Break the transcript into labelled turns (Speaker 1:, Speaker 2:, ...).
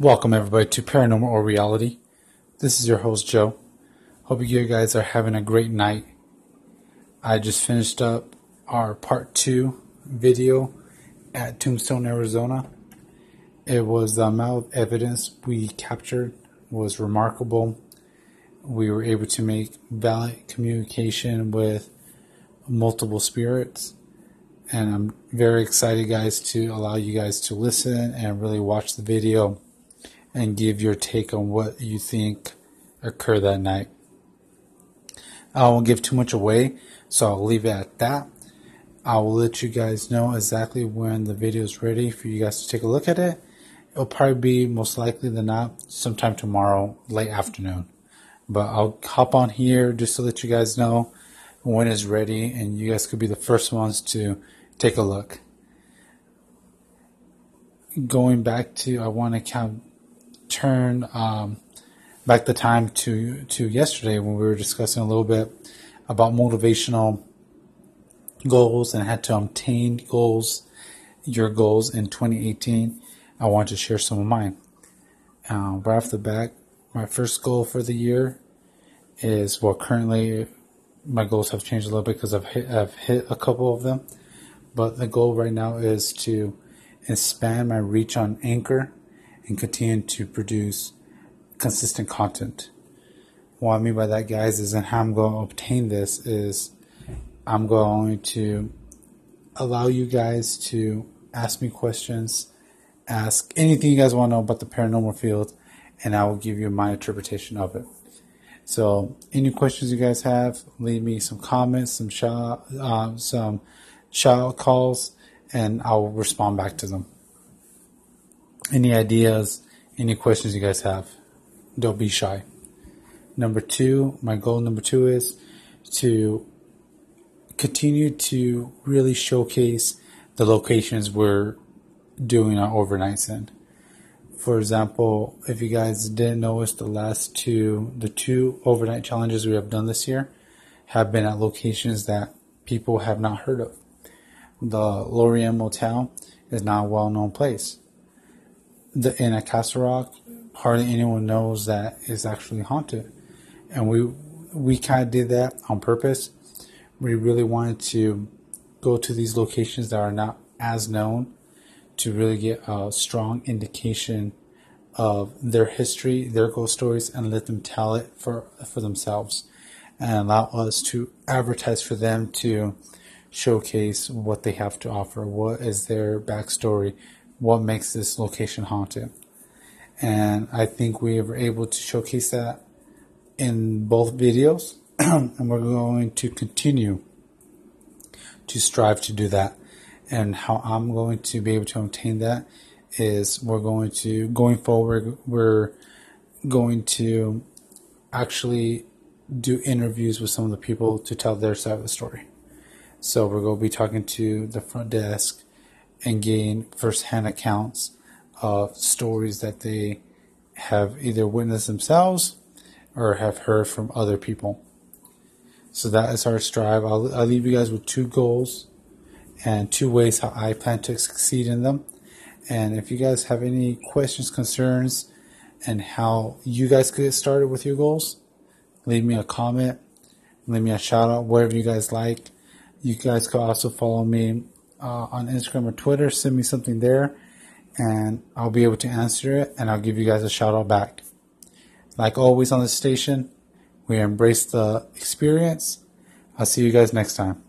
Speaker 1: Welcome, everybody, to Paranormal or Reality. This is your host, Joe. Hope you guys are having a great night. I just finished up our part two video at Tombstone, Arizona. It was uh, the amount of evidence we captured was remarkable. We were able to make valid communication with multiple spirits. And I'm very excited, guys, to allow you guys to listen and really watch the video and give your take on what you think occurred that night. I won't give too much away, so I'll leave it at that. I will let you guys know exactly when the video is ready for you guys to take a look at it. It'll probably be most likely than not sometime tomorrow, late afternoon. But I'll hop on here just to let you guys know when it's ready, and you guys could be the first ones to take a look. Going back to, I want to count turn um, back the time to to yesterday when we were discussing a little bit about motivational goals and how to obtain goals, your goals in 2018. I want to share some of mine. Uh, right off the bat, my first goal for the year is well, currently my goals have changed a little bit because I've hit, I've hit a couple of them, but the goal right now is to expand my reach on Anchor and continue to produce consistent content. What I mean by that, guys, is and how I'm going to obtain this is I'm going to allow you guys to ask me questions, ask anything you guys want to know about the paranormal field, and I will give you my interpretation of it. So, any questions you guys have, leave me some comments, some shout, uh, some shout calls, and I'll respond back to them. Any ideas, any questions you guys have, don't be shy. Number two, my goal number two is to continue to really showcase the locations we're doing our overnights in. For example, if you guys didn't notice, the last two, the two overnight challenges we have done this year have been at locations that people have not heard of. The Lorien Motel is now a well-known place. The Inn at Castle Rock, hardly anyone knows that is actually haunted, and we we kind of did that on purpose. We really wanted to go to these locations that are not as known to really get a strong indication of their history, their ghost stories, and let them tell it for for themselves, and allow us to advertise for them to showcase what they have to offer, what is their backstory, what makes this location haunted, and I think we were able to showcase that in both videos and we're going to continue to strive to do that. And how I'm going to be able to obtain that is we're going to, going forward, we're going to actually do interviews with some of the people to tell their side of the story. So we're going to be talking to the front desk and gain firsthand accounts of stories that they have either witnessed themselves or have heard from other people. So that is our strive. I'll, I'll leave you guys with two goals and two ways how I plan to succeed in them. And if you guys have any questions, concerns, and how you guys could get started with your goals, leave me a comment, leave me a shout out, wherever you guys like. You guys could also follow me uh, on Instagram or Twitter. Send me something there, and I'll be able to answer it, and I'll give you guys a shout out back. Like always on the station, we embrace the experience. I'll see you guys next time.